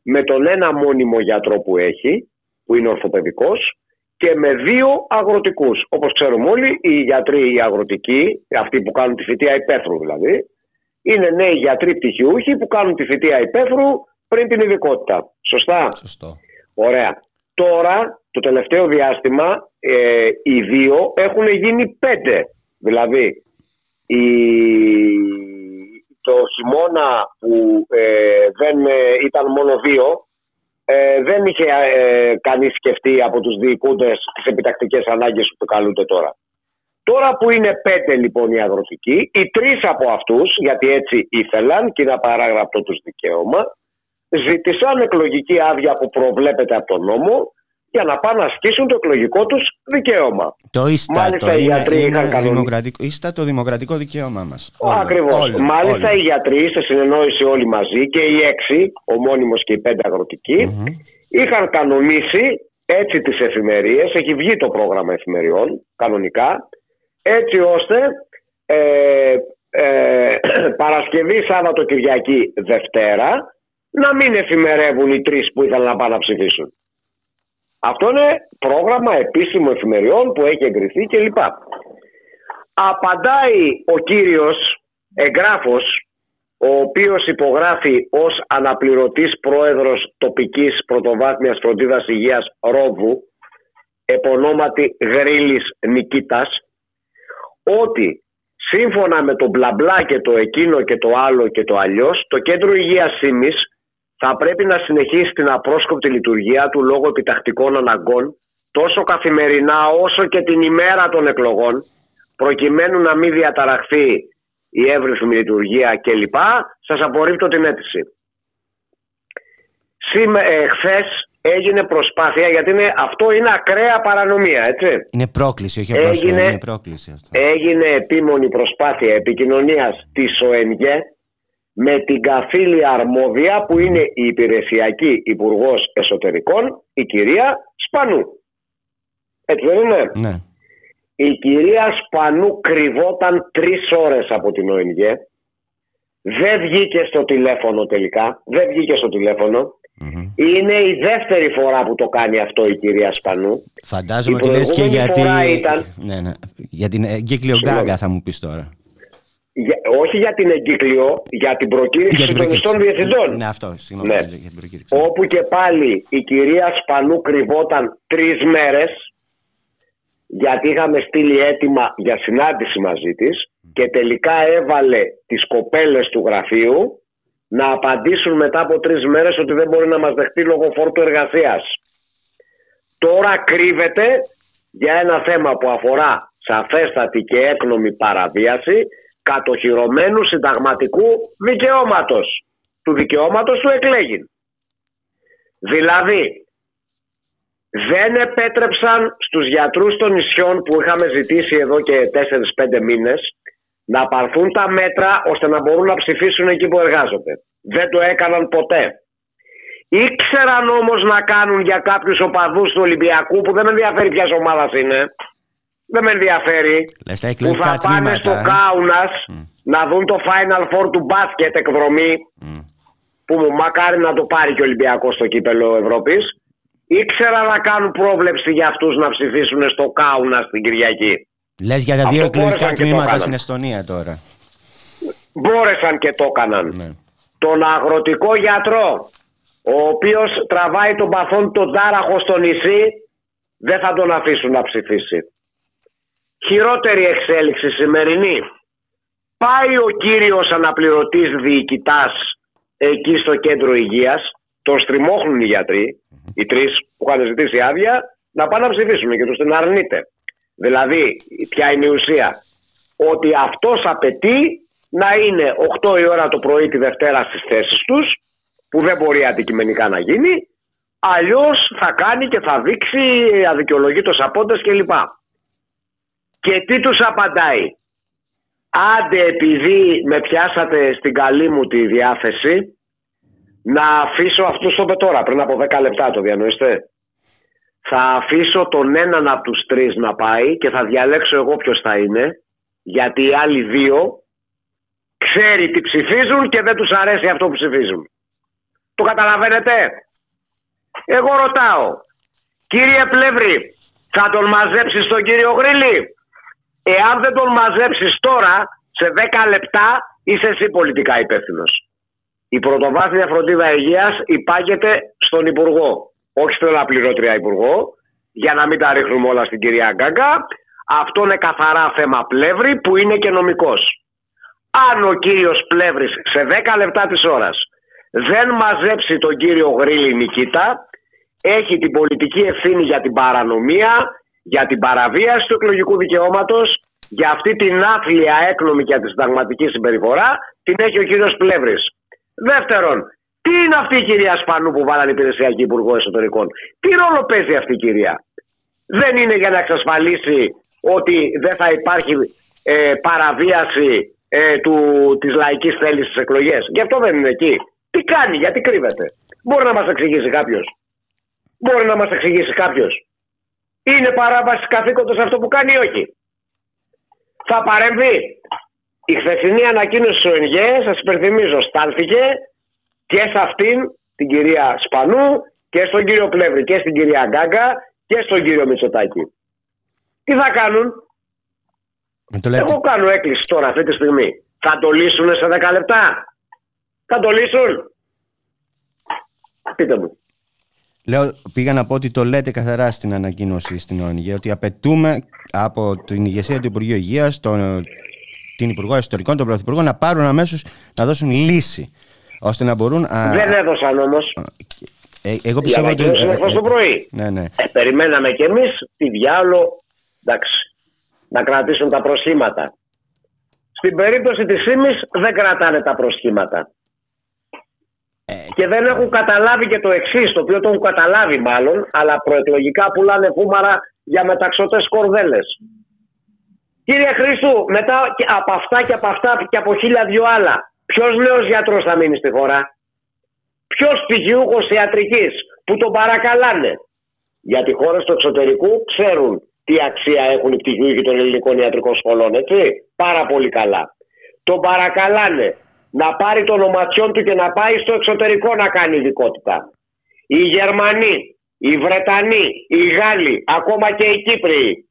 με τον ένα μόνιμο γιατρό που έχει, που είναι ορθοπαιδικός, και με δύο αγροτικούς. Όπως ξέρουμε όλοι, οι γιατροί οι αγροτικοί, αυτοί που κάνουν τη θητεία υπαίθρου δηλαδή, είναι νέοι γιατροί πτυχιούχοι που κάνουν τη θητεία υπαίθρου πριν την ειδικότητα. Σωστά; Σωστό. Ωραία. Τώρα, το τελευταίο διάστημα, ε, οι δύο έχουν γίνει πέντε. Δηλαδή, η, το χειμώνα που ε, δεν ε, ήταν μόνο δύο, ε, δεν είχε ε, κανείς σκεφτεί από τους διοικούντες τις επιτακτικές ανάγκες που καλούνται τώρα. Τώρα που είναι πέντε λοιπόν οι αγροτικοί, οι τρεις από αυτούς, γιατί έτσι ήθελαν και είναι απαράγραπτο τους δικαίωμα, ζήτησαν εκλογική άδεια που προβλέπεται από τον νόμο για να πάνε να ασκήσουν το εκλογικό τους δικαίωμα. Το ίστα, Μάλιστα, το οι γιατροί είναι, είχαν δημοκρατικό, ίστα το δημοκρατικό δικαίωμά μας. Ακριβώς. Μάλιστα οι γιατροί, σε συνεννόηση όλοι μαζί και οι έξι, ο μόνιμος και οι πέντε είχαν κανονίσει έτσι τις εφημερίες, έχει βγει το πρόγραμμα εφημεριών κανονικά, έτσι ώστε ε, ε, Παρασκευή, Σάββατο, Κυριακή, Δευτέρα να μην εφημερεύουν οι τρεις που ήθελαν να πάνε να ψηφίσουν. Αυτό είναι πρόγραμμα επίσημο εφημεριών που έχει εγκριθεί κλπ. Απαντάει ο κύριος εγγράφος ο οποίος υπογράφει ως αναπληρωτής πρόεδρος τοπικής πρωτοβάθμιας φροντίδας υγείας Ρόβου επωνόματι Γρήλης Νικήτας ότι σύμφωνα με το μπλα μπλα και το εκείνο και το άλλο και το αλλιώς το κέντρο υγείας Σίμης θα πρέπει να συνεχίσει την απρόσκοπτη λειτουργία του λόγω επιτακτικών αναγκών τόσο καθημερινά όσο και την ημέρα των εκλογών προκειμένου να μην διαταραχθεί η εύρυθμη λειτουργία κλπ. Σας απορρίπτω την αίτηση. Σήμε, ε, έγινε προσπάθεια γιατί είναι, αυτό είναι ακραία παρανομία, έτσι. Είναι πρόκληση, όχι απλώς έγινε, είναι πρόκληση αυτό. Έγινε επίμονη προσπάθεια επικοινωνίας της ΟΕΝΓΕ με την καθήλια αρμόδια που είναι η υπηρεσιακή υπουργός Εσωτερικών, η κυρία Σπανού. Έτσι δεν είναι; Ναι. Η κυρία Σπανού κρυβόταν τρεις ώρες από την ΟΕΝΓΕ. Δεν βγήκε στο τηλέφωνο τελικά. Δεν βγήκε στο τηλεφωνο Είναι η δεύτερη φορά που το κάνει αυτό η κυρία Σπανού. Φαντάζομαι ότι λες και γιατί... Ήταν... Ναι, ναι. Για την εγκύκλιο γκάγκα θα μου πεις τώρα όχι για την εγκύκλιο, για την προκήρυξη των ιστών διευθυντών. Ναι, αυτό, συγγνώμη, ναι. για την προκήρυξη. Όπου και πάλι η κυρία Σπανού κρυβόταν τρεις μέρες, γιατί είχαμε στείλει έτοιμα για συνάντηση μαζί της και τελικά έβαλε τις κοπέλες του γραφείου να απαντήσουν μετά από τρεις μέρες ότι δεν μπορεί να μας δεχτεί λόγω φόρτου εργασίας. Τώρα κρύβεται για ένα θέμα που αφορά σαφέστατη και έκνομη παραβίαση κατοχυρωμένου συνταγματικού δικαιώματος. Του δικαιώματος του εκλέγην. Δηλαδή, δεν επέτρεψαν στους γιατρούς των νησιών που είχαμε ζητήσει εδώ και 4-5 μήνες να παρθούν τα μέτρα ώστε να μπορούν να ψηφίσουν εκεί που εργάζονται. Δεν το έκαναν ποτέ. Ήξεραν όμως να κάνουν για κάποιους οπαδούς του Ολυμπιακού που δεν με ενδιαφέρει ποιας ομάδας είναι δεν με ενδιαφέρει. Λες, που θα πάνε στο ε; Κάουνας να δουν το Final Four του μπάσκετ εκδρομή. Που μου μακάρι να το πάρει και ο Ολυμπιακός στο κύπελο Ευρώπης. Ήξερα να κάνουν πρόβλεψη για αυτούς να ψηφίσουν στο Κάουνας την Κυριακή. Λες για τα δύο εκλογικά τμήματα στην Εστονία τώρα. Μπόρεσαν και το έκαναν. Ναι. Τον αγροτικό γιατρό, ο οποίος τραβάει τον παθόν τον τάραχο στο νησί, δεν θα τον αφήσουν να ψηφίσει χειρότερη εξέλιξη σημερινή. Πάει ο κύριος αναπληρωτής διοικητάς εκεί στο κέντρο υγείας, τον στριμώχνουν οι γιατροί, οι τρεις που είχαν ζητήσει άδεια, να πάνε να ψηφίσουν και τους την αρνείται. Δηλαδή, ποια είναι η ουσία; Ότι αυτός απαιτεί να είναι 8 η ώρα το πρωί τη Δευτέρα στις θέσεις τους, που δεν μπορεί αντικειμενικά να γίνει, αλλιώς θα κάνει και θα δείξει αδικαιολογήτως απόντες κλπ. Και τι τους απαντάει; Άντε επειδή με πιάσατε στην καλή μου τη διάθεση να αφήσω αυτούς στο τώρα πριν από 10 λεπτά το διανοείστε. θα αφήσω τον έναν από τους τρεις να πάει και θα διαλέξω εγώ ποιος θα είναι γιατί οι άλλοι δύο ξέρει τι ψηφίζουν και δεν τους αρέσει αυτό που ψηφίζουν. Το καταλαβαίνετε; Εγώ ρωτάω, κύριε Πλεύρη, θα τον μαζέψεις τον κύριο Γρήλη. Εάν δεν τον μαζέψεις τώρα, σε 10 λεπτά είσαι εσύ πολιτικά υπεύθυνος. Η πρωτοβάθμια φροντίδα υγείας υπάγεται στον Υπουργό, όχι στον αναπληρώτρια Υπουργό, για να μην τα ρίχνουμε όλα στην κυρία Γκάγκα. Αυτό είναι καθαρά θέμα Πλεύρη που είναι και νομικός. Αν ο κύριος Πλεύρης σε 10 λεπτά της ώρας δεν μαζέψει τον κύριο Γρήλη Νικήτα, έχει την πολιτική ευθύνη για την παρανομία, για την παραβίαση του εκλογικού δικαιώματος, για αυτή την άθλια έκνομη και αντισυνταγματική συμπεριφορά, την έχει ο κύριος Πλεύρης. Δεύτερον, τι είναι αυτή η κυρία Σπανού που βάλανε υπηρεσιακή υπουργό εσωτερικών; Τι ρόλο παίζει αυτή η κυρία; Δεν είναι για να εξασφαλίσει ότι δεν θα υπάρχει ε, παραβίαση ε, του, της λαϊκής θέλησης στις εκλογές. Γι' αυτό δεν είναι εκεί. Τι κάνει, γιατί κρύβεται; Μπορεί να μας εξηγήσει κάποιος; Μπορεί να μας εξηγήσει κάποιος; Είναι παράβαση καθήκοντος αυτό που κάνει ή όχι; Θα παρέμβει. Η χθεσινή ανακοίνωση του ΕΝΓΕ, σας υπενθυμίζω, στάλθηκε και σε αυτήν την κυρία Σπανού και στον κύριο Πλεύρη και στην κυρία Γκάγκα και στον κύριο Μητσοτάκη. Τι θα κάνουν; Εγώ κάνω έκκληση τώρα αυτή τη στιγμή. Θα το λύσουν σε 10 λεπτά; Θα το λύσουν; Πείτε μου. Λέω, πήγα να πω ότι το λέτε καθαρά στην ανακοίνωση στην ΟΝΓ ότι απαιτούμε από την ηγεσία του Υπουργείου Υγείας, την Υπουργό Εσωτερικών, τον Πρωθυπουργό να πάρουν αμέσως να δώσουν λύση. ώστε να μπορούν. Δεν έδωσαν όμως. Ε, εγώ πιστεύω ότι. Ε, ε, το πρωί. Ναι, ναι. Ε, περιμέναμε κι εμείς τη διάλο εντάξει, να κρατήσουν τα προσχήματα. Στην περίπτωση της ΣΥΜΙΣ δεν κρατάνε τα προσχήματα. Ε, και δεν έχουν καταλάβει και το εξής, το οποίο το έχουν καταλάβει μάλλον, αλλά προεκλογικά πουλάνε φούμαρα για μεταξωτές κορδέλες. Κύριε Χρήστου, μετά από αυτά και από αυτά και από χίλια δυο άλλα, ποιος νέο γιατρός θα μείνει στη χώρα, ποιος πτυχιούχο ιατρικής που τον παρακαλάνε; Γιατί χώρες του εξωτερικού ξέρουν τι αξία έχουν οι πτυχιούχοι των ελληνικών ιατρικών σχολών, έτσι; Πάρα πολύ καλά. Τον παρακαλάνε να πάρει το ονοματιόν του και να πάει στο εξωτερικό να κάνει ειδικότητα. Οι Γερμανοί, οι Βρετανοί, οι Γάλλοι, ακόμα και οι Κύπροι.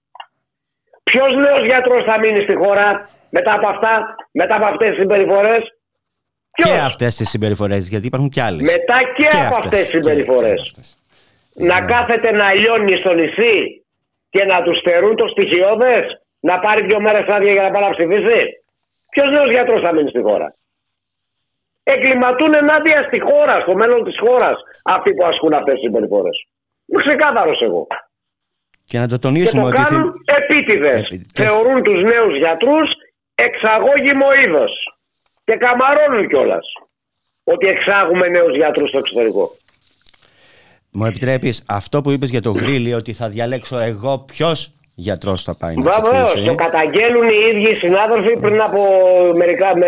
Ποιος νέος γιατρός θα μείνει στη χώρα μετά από αυτά, μετά από αυτές τις συμπεριφορές; Και αυτές τις συμπεριφορές, γιατί υπάρχουν κι άλλες. Μετά και, και από αυτές τις συμπεριφορές. Να κάθεται να λιώνει στο νησί και να τους στερούν το στοιχειώδες, να πάρει δύο μέρες άδεια για να πάει να ψηφίσει; Ποιος νέος γιατρός θα μείνει στη χώρα; Εγκληματούν ενάντια στη χώρα, στο μέλλον της χώρας, αυτοί που ασκούν αυτές τις συμπεριφορές. Είμαι ξεκάθαρος εγώ. Και να το τονίσουμε και το ότι. Κάνουν επίτηδες. Θεωρούν τους νέους γιατρούς εξαγώγημο είδος. Και καμαρώνουν κιόλας ότι εξάγουμε νέους γιατρούς στο εξωτερικό. Μου επιτρέπεις αυτό που είπες για το γρίλι, ότι θα διαλέξω εγώ ποιος γιατρός θα πάει να Βεβαίω. Το καταγγέλνουν οι ίδιοι συνάδελφοι πριν από μερικά, με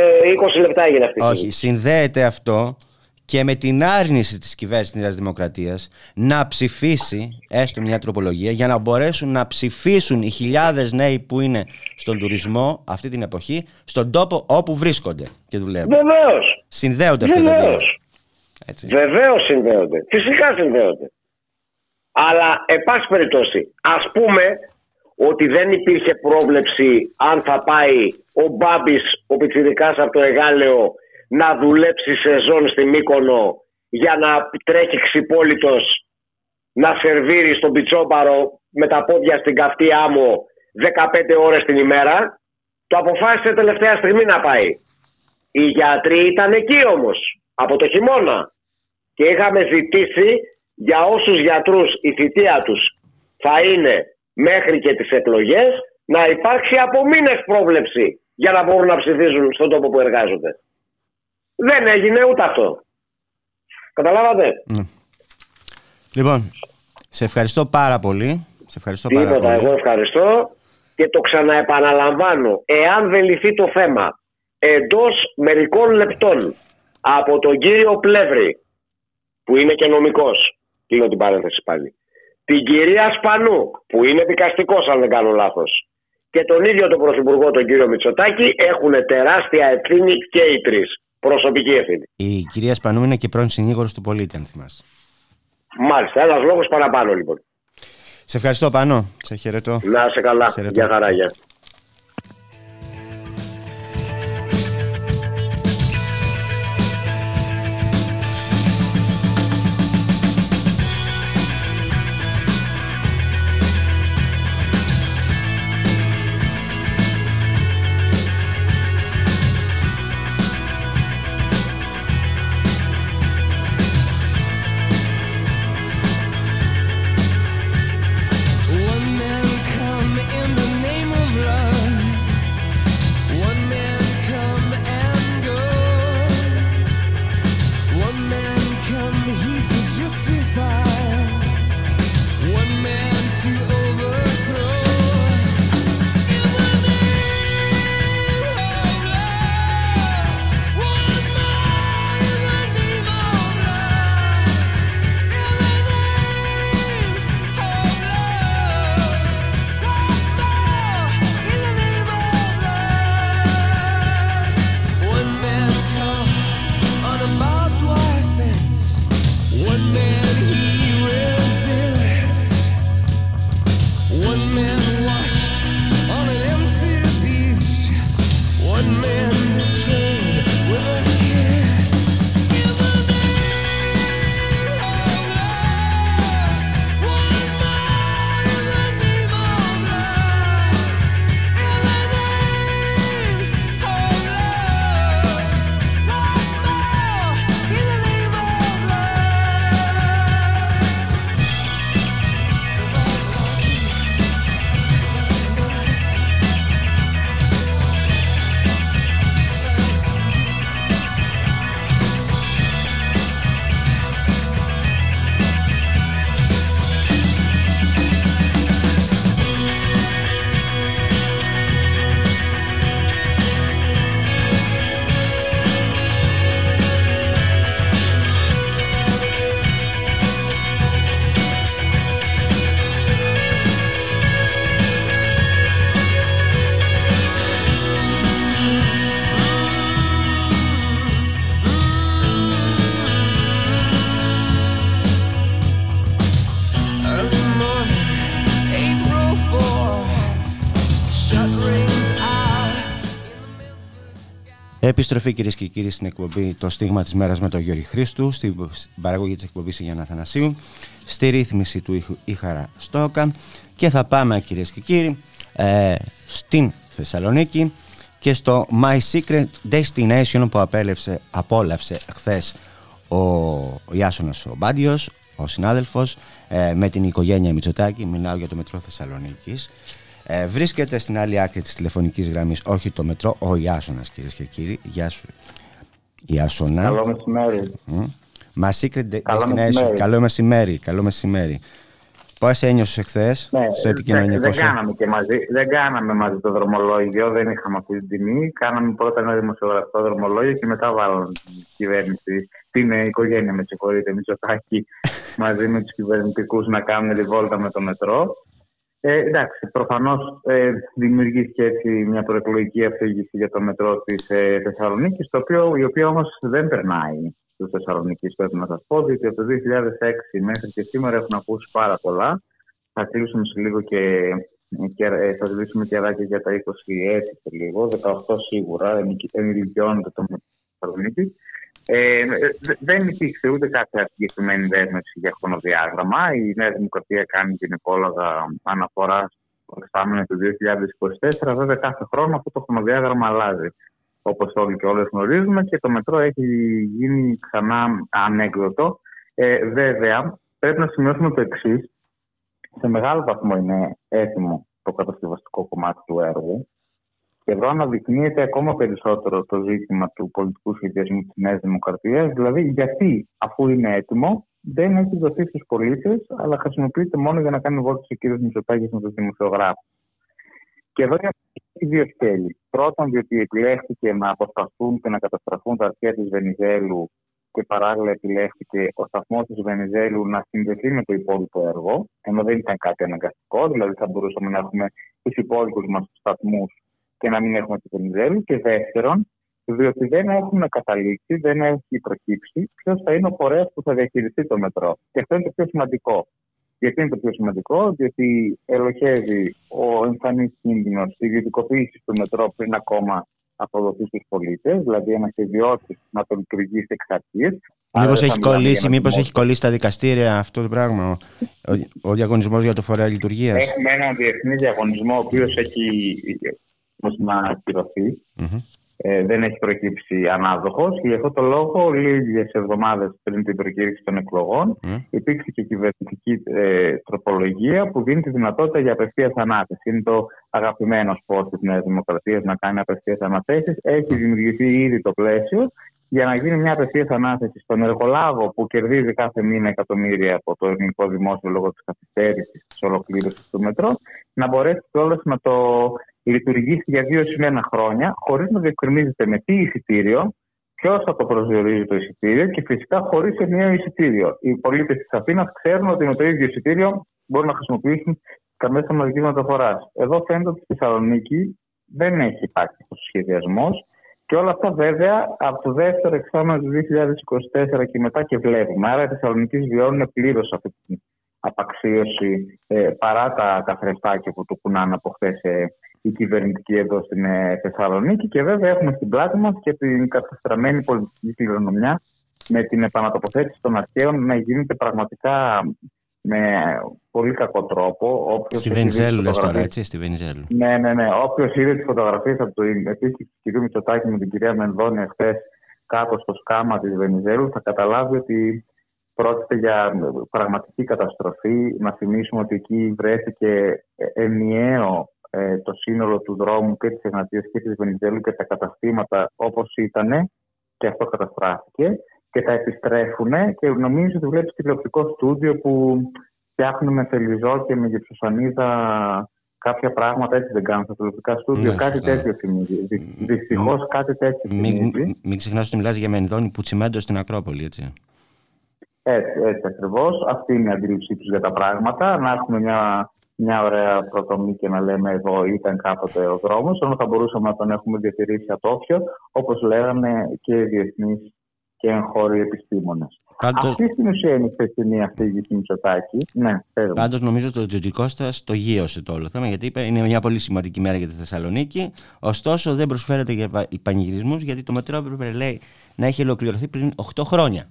20 λεπτά έγινε αυτή. Όχι, συνδέεται αυτό και με την άρνηση της κυβέρνησης της Δημοκρατίας να ψηφίσει έστω μια τροπολογία για να μπορέσουν να ψηφίσουν οι χιλιάδες νέοι που είναι στον τουρισμό αυτή την εποχή στον τόπο όπου βρίσκονται και δουλεύουν. Βεβαίως. Συνδέονται αυτά τα δύο. Βεβαίως συνδέονται. Φυσικά συνδέονται. Αλλά, εν πάση περιπτώσει, ας πούμε ότι δεν υπήρχε πρόβλεψη αν θα πάει ο Μπάμπης, ο Πιτσιρικάς από το Εγάλεο να δουλέψει σεζόν στη Μύκονο για να τρέχει ξυπόλυτος να σερβίρει στον Πιτσόμπαρο με τα πόδια στην καυτή άμμο 15 ώρες την ημέρα. Το αποφάσισε τελευταία στιγμή να πάει. Οι γιατροί ήταν εκεί όμως, από το χειμώνα. Και είχαμε ζητήσει για όσους γιατρούς η θητεία τους θα είναι μέχρι και τις εκλογές να υπάρξει από μήνες πρόβλεψη για να μπορούν να ψηφίζουν στον τόπο που εργάζονται. Δεν έγινε ούτε αυτό. Καταλάβατε; Ναι. Λοιπόν, σε ευχαριστώ πάρα πολύ. Σε ευχαριστώ Τίποτα, πάρα πολύ. εγώ ευχαριστώ και το ξαναεπαναλαμβάνω. Εάν δεν λυθεί το θέμα εντός μερικών λεπτών από τον κύριο Πλεύρη, που είναι και νομικός, κλείνω την παρένθεση πάλι, την κυρία Σπανού, που είναι δικαστικός αν δεν κάνω λάθος, και τον ίδιο τον Πρωθυπουργό, τον κύριο Μητσοτάκη, έχουν τεράστια ευθύνη και οι τρεις. Προσωπική ευθύνη. Η κυρία Σπανού είναι και πρώην συνήγορος του πολίτη, αν θυμάσαι. Μάλιστα, ένας λόγος παραπάνω λοιπόν. Σε ευχαριστώ πάνω. Σε χαιρετώ. Να σε καλά. Γεια χαρά, Επιστροφή κυρίες και κύριοι στην εκπομπή Το Στίγμα της Μέρας με τον Γιώργη Χρήστου, στην παραγωγή της εκπομπής Γιάννα Θανασίου, στη ρύθμιση του Ήχαρα Στόκα. Και θα πάμε κυρίες και κύριοι ε, στην Θεσσαλονίκη και στο My Secret Destination που απέλευσε, απόλαυσε χθες ο Ιάσονας ο Μπάντιος, ο συνάδελφος, ε, με την οικογένεια Μητσοτάκη, μιλάω για το μετρό Θεσσαλονίκης ε, βρίσκεται στην άλλη άκρη της τηλεφωνικής γραμμής, όχι το μετρό, ο Ιάσονας κυρίες και κύριοι. Γεια σου. Ιάσονα. Καλό μεσημέρι. My secret destination. Καλό μεσημέρι. Καλό μεσημέρι. Πώς ένιωσες εχθές ναι, στο επικοινωνιακό δεν, δεν, κάναμε και μαζί, δεν κάναμε μαζί το δρομολόγιο, δεν είχαμε αυτή την τιμή. Κάναμε πρώτα ένα δημοσιογραφικό δρομολόγιο και μετά βάλαμε την κυβέρνηση, την οικογένεια με συγχωρείτε, Μητσοτάκη, μαζί με τους κυβερνητικούς να κάνουν τη βόλτα με το μετρό. Ε, εντάξει, προφανώς ε, δημιουργήθηκε έτσι μια προεκλογική αφήγηση για το μετρό της ε, Θεσσαλονίκης, η οποία όμως δεν περνάει στους Θεσσαλονίκης, πρέπει να σας πω, διότι από το 2006 μέχρι και σήμερα έχουν ακούσει πάρα πολλά. Θα κλείσουμε σε λίγο και, και ε, θα ζητήσουμε και αδάκια για τα 20 έτη σε λίγο, 18 σίγουρα, ενηλικιώνεται το μετρό τη Θεσσαλονίκη. Ε, δεν υπήρξε ούτε κάποια συγκεκριμένη δέσμευση για χρονοδιάγραμμα. Η Νέα Δημοκρατία κάνει την υπόλογα αναφορά στο εξάμεινο του 2024. Βέβαια, κάθε χρόνο αυτό το χρονοδιάγραμμα αλλάζει. Όπως όλοι και όλες γνωρίζουμε, και το μετρό έχει γίνει ξανά ανέκδοτο. Ε, βέβαια, πρέπει να σημειώσουμε το εξής. Σε μεγάλο βαθμό είναι έτοιμο το κατασκευαστικό κομμάτι του έργου. Και εδώ αναδεικνύεται ακόμα περισσότερο το ζήτημα του πολιτικού σχεδιασμού της Νέας Δημοκρατίας. Δηλαδή, γιατί αφού είναι έτοιμο, δεν έχει δοθεί στους πολίτες, αλλά χρησιμοποιείται μόνο για να κάνει βόλτα ο κ. Μητσοτάκης με τους δημοσιογράφους. Και εδώ έχει δύο σκέλη. Πρώτον, διότι επιλέχθηκε να αποσταθούν και να καταστραφούν τα αρχαία της Βενιζέλου και παράλληλα επιλέχθηκε ο σταθμός της Βενιζέλου να συνδεθεί με το υπόλοιπο έργο, ενώ δεν ήταν κάτι αναγκαστικό, δηλαδή θα μπορούσαμε να έχουμε τους υπόλοιπους μας σταθμούς και να μην έχουμε τη Βενιζέλου. Και δεύτερον, διότι δεν έχουν καταλήξει, δεν έχει προκύψει ποιος θα είναι ο φορέας που θα διαχειριστεί το μετρό. Και αυτό είναι το πιο σημαντικό. Γιατί είναι το πιο σημαντικό, διότι ελοχεύει ο εμφανής κίνδυνος ιδιωτικοποίησης του μετρό πριν ακόμα αποδοθεί στους πολίτες, δηλαδή ένας ιδιώτης να το λειτουργήσει εξ αρχής. Μήπως έχει, κολλήσει, μήπως έχει κολλήσει στα δικαστήρια αυτό το πράγμα, ο, ο διαγωνισμός για το φορέα λειτουργίας. Έχουμε έναν διεθνή διαγωνισμό, ο οποίος έχει να ακυρωθεί. Ε, δεν έχει προκύψει ανάδοχος και γι' αυτό το λόγο, λίγες εβδομάδες πριν την προκήρυξη των εκλογών, mm. υπήρξε και κυβερνητική ε, τροπολογία που δίνει τη δυνατότητα για απευθείας ανάθεση. Είναι το αγαπημένο σπορ της Νέας Δημοκρατίας να κάνει απευθείας αναθέσεις. Έχει δημιουργηθεί ήδη το πλαίσιο για να γίνει μια απευθεία ανάθεση στον εργολάβο που κερδίζει κάθε μήνα εκατομμύρια από το ελληνικό δημόσιο λόγω της καθυστέρησης της ολοκλήρωσης του μετρό, να μπορέσει κιόλας να το λειτουργήσει για δύο σημαίνα χρόνια, χωρίς να διευκρινίζεται με τι εισιτήριο, ποιος θα το προσδιορίζει το εισιτήριο και φυσικά χωρίς ενιαίο εισιτήριο. Οι πολίτες της Αθήνας ξέρουν ότι με το ίδιο εισιτήριο μπορούν να χρησιμοποιήσουν τα μέσα μαζικής μεταφοράς. Εδώ φαίνεται ότι στη Θεσσαλονίκη δεν έχει υπάρξει αυτός ο σχεδιασμός. Και όλα αυτά βέβαια από το δεύτερο εξάμεινο του 2024 και μετά και βλέπουμε. Άρα οι Θεσσαλονίκη βιώνουν πλήρως αυτή την απαξίωση ε, παρά τα καθρεφτάκια που του κουνάνε από χθες ε, η κυβερνητική εδώ στην ε, Θεσσαλονίκη και βέβαια έχουμε στην πλάτη μας και την καταστραμμένη πολιτική κληρονομιά με την επανατοποθέτηση των αρχαίων να γίνεται πραγματικά με πολύ κακό τρόπο. Όποιος στη Βενιζέλου λες τώρα, έτσι, στη Βενιζέλου. Ναι, ναι, ναι. Όποιος είδε τις φωτογραφίες από το επίσκεψη του κυρίου Μητσοτάκη με την κυρία Μενδώνη χθε κάτω στο σκάμα της Βενιζέλου, θα καταλάβει ότι πρόκειται για πραγματική καταστροφή. Να θυμίσουμε ότι εκεί βρέθηκε ενιαίο ε, το σύνολο του δρόμου και της Εγνατίας και της Βενιζέλου και τα καταστήματα όπως ήταν και αυτό καταστράφηκε και τα επιστρέφουν και νομίζω ότι βλέπεις τηλεοπτικό στούντιο που φτιάχνουν με θελιζό και με γυψοσανίδα κάποια πράγματα έτσι δεν κάνουν στα τηλεοπτικά στούντιο. Ναι, κάτι ναι. τέτοιο θυμίζει. Δυστυχώς κάτι τέτοιο θυμίζει. Μην, μην ξεχνάς ότι μιλάς για Μενδόνη που τσιμέντο στην Ακρόπολη, έτσι. Έτσι, έτσι ακριβώς. Αυτή είναι η αντίληψή τους για τα πράγματα. Να έχουμε μια μια ωραία προτομή και να λέμε εδώ ήταν κάποτε ο δρόμος, ενώ θα μπορούσαμε να τον έχουμε διατηρήσει ατόφιο, όπως λέγανε και οι διεθνείς και εγχώροι επιστήμονες. Πάντως... Αυτή στην ουσία είναι η χθεσινή αφήγηση Μητσοτάκη. Ναι, Πάντως νομίζω ότι ο Τζοτζι το γύρωσε το όλο θέμα, γιατί είπε είναι μια πολύ σημαντική μέρα για τη Θεσσαλονίκη. Ωστόσο δεν προσφέρεται για πανηγυρισμού, γιατί το μετρό έπρεπε λέει, να έχει ολοκληρωθεί πριν 8 χρόνια.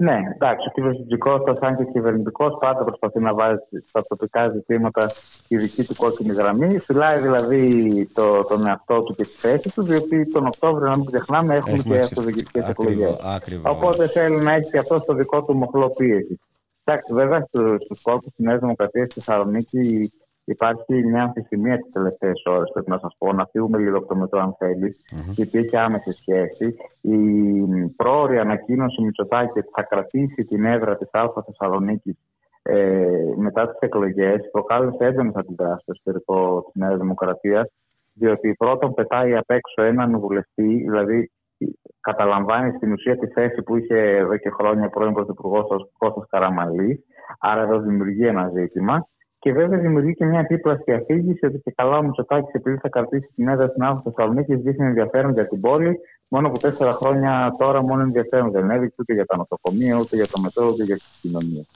Ναι, εντάξει, ο κύριο Τζικώστα, σαν και κυβερνητικός, πάντα προσπαθεί να βάζει στα τοπικά ζητήματα τη δική του κόκκινη γραμμή. Φυλάει δηλαδή το, τον εαυτό του και τη θέση του, διότι τον Οκτώβριο, να μην ξεχνάμε, έχουμε, έχουμε και αυτοδιοικητικές εκλογές. Οπότε θέλει να έχει και αυτό το δικό του μοχλό πίεση. Εντάξει, βέβαια στους κόρπου της Νέας Δημοκρατίας στη Θεσσαλονίκη Υπάρχει μια αμφισημία τις τελευταίες ώρες, πρέπει να σας πω, να φύγουμε λίγο από το μετρό, αν θέλεις, mm-hmm. γιατί έχει άμεση σχέση. Η πρόορη ανακοίνωση Μητσοτάκη ότι θα κρατήσει την έδρα της Α Θεσσαλονίκης ε, μετά τις εκλογές προκάλεσε έντονε αντιδράσει στο εσωτερικό της Νέας Δημοκρατίας, διότι πρώτον πετάει απ' έξω έναν βουλευτή, δηλαδή καταλαμβάνει στην ουσία τη θέση που είχε εδώ και χρόνια πρώην Πρωθυπουργός Κώστας Καραμαλής. Άρα εδώ δημιουργεί ένα ζήτημα. Και βέβαια δημιουργεί και μια επίπλαστη αφήγηση ότι και καλά ο Μητσοτάκης, επειδή θα κρατήσει την έδρα στην Άθλη Θεσσαλονίκη, δείχνει ενδιαφέρον για την πόλη. Μόνο που τέσσερα χρόνια τώρα μόνο ενδιαφέρον δεν έδειξε ούτε για τα νοσοκομεία, ούτε για το μετρό, ούτε για τις κοινωνίες.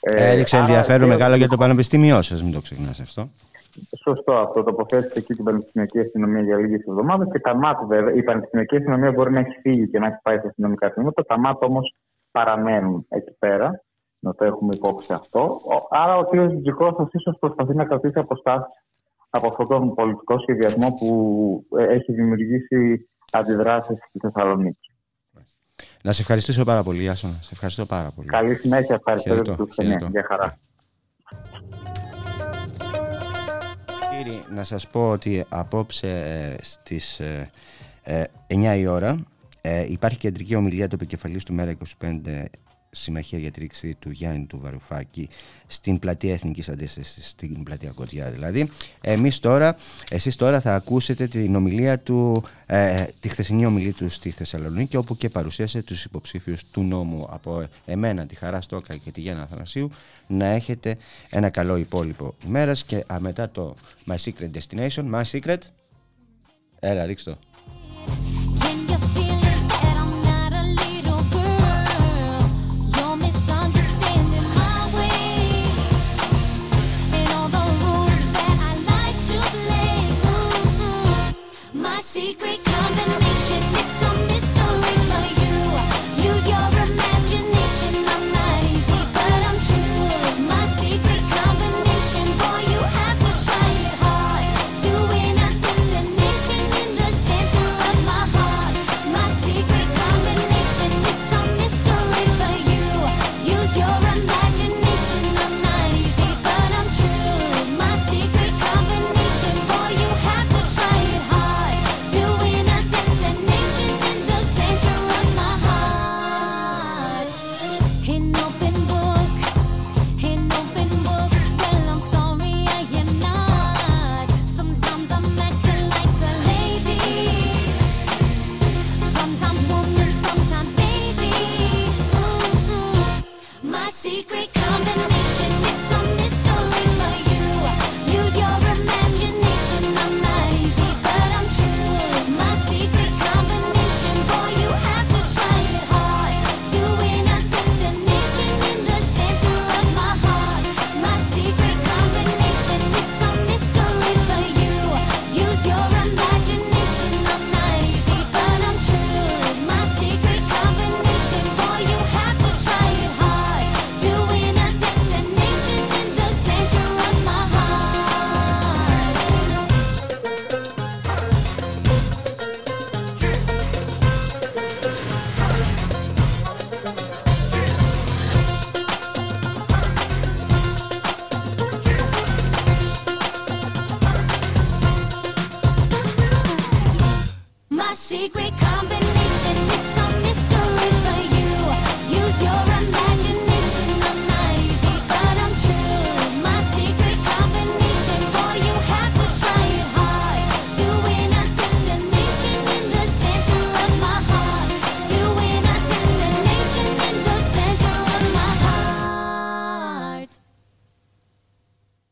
Ε, Έδειξε ενδιαφέρον μεγάλο για το πανεπιστήμιό σας, μην το ξεχνάς αυτό. Σωστό αυτό. Τοποθέτησε εκεί την Πανεπιστημιακή Αστυνομία για λίγες εβδομάδες και τα ΜΑΤ, βέβαια. Η Πανεπιστημιακή Αστυνομία μπορεί να έχει φύγει και να έχει πάει στα αστυνομικά τμήματα. Τα ΜΑΤ όμως παραμένουν εκεί πέρα να το έχουμε υπόψη αυτό. Άρα ο κ. Τζικώστα ίσω προσπαθεί να κρατήσει αποστάσεις από αυτόν τον πολιτικό σχεδιασμό που ε, έχει δημιουργήσει αντιδράσεις στη Θεσσαλονίκη. Να σε ευχαριστήσω πάρα πολύ, Άσονα. Σε ευχαριστώ πάρα πολύ. Καλή συνέχεια. Ευχαριστώ για την Γεια χαρά. Κύριε, να σας πω ότι απόψε ε, στις 9 ε, η ώρα υπάρχει κεντρική ομιλία του επικεφαλής του ΜΕΡΑ 25 Συμμαχία για τη Ρήξη του Γιάννη του Βαρουφάκη στην πλατεία Εθνικής Αντίστασης, στην πλατεία Κοτζιά δηλαδή. Εμείς τώρα, εσείς τώρα θα ακούσετε την ομιλία του, ε, τη χθεσινή ομιλία του στη Θεσσαλονίκη όπου και παρουσίασε τους υποψήφιους του νόμου από εμένα, τη Χαρά Στόκα και τη Γιάννα Αθανασίου να έχετε ένα καλό υπόλοιπο ημέρας και μετά το My Secret Destination, My Secret, έλα ρίξτε το.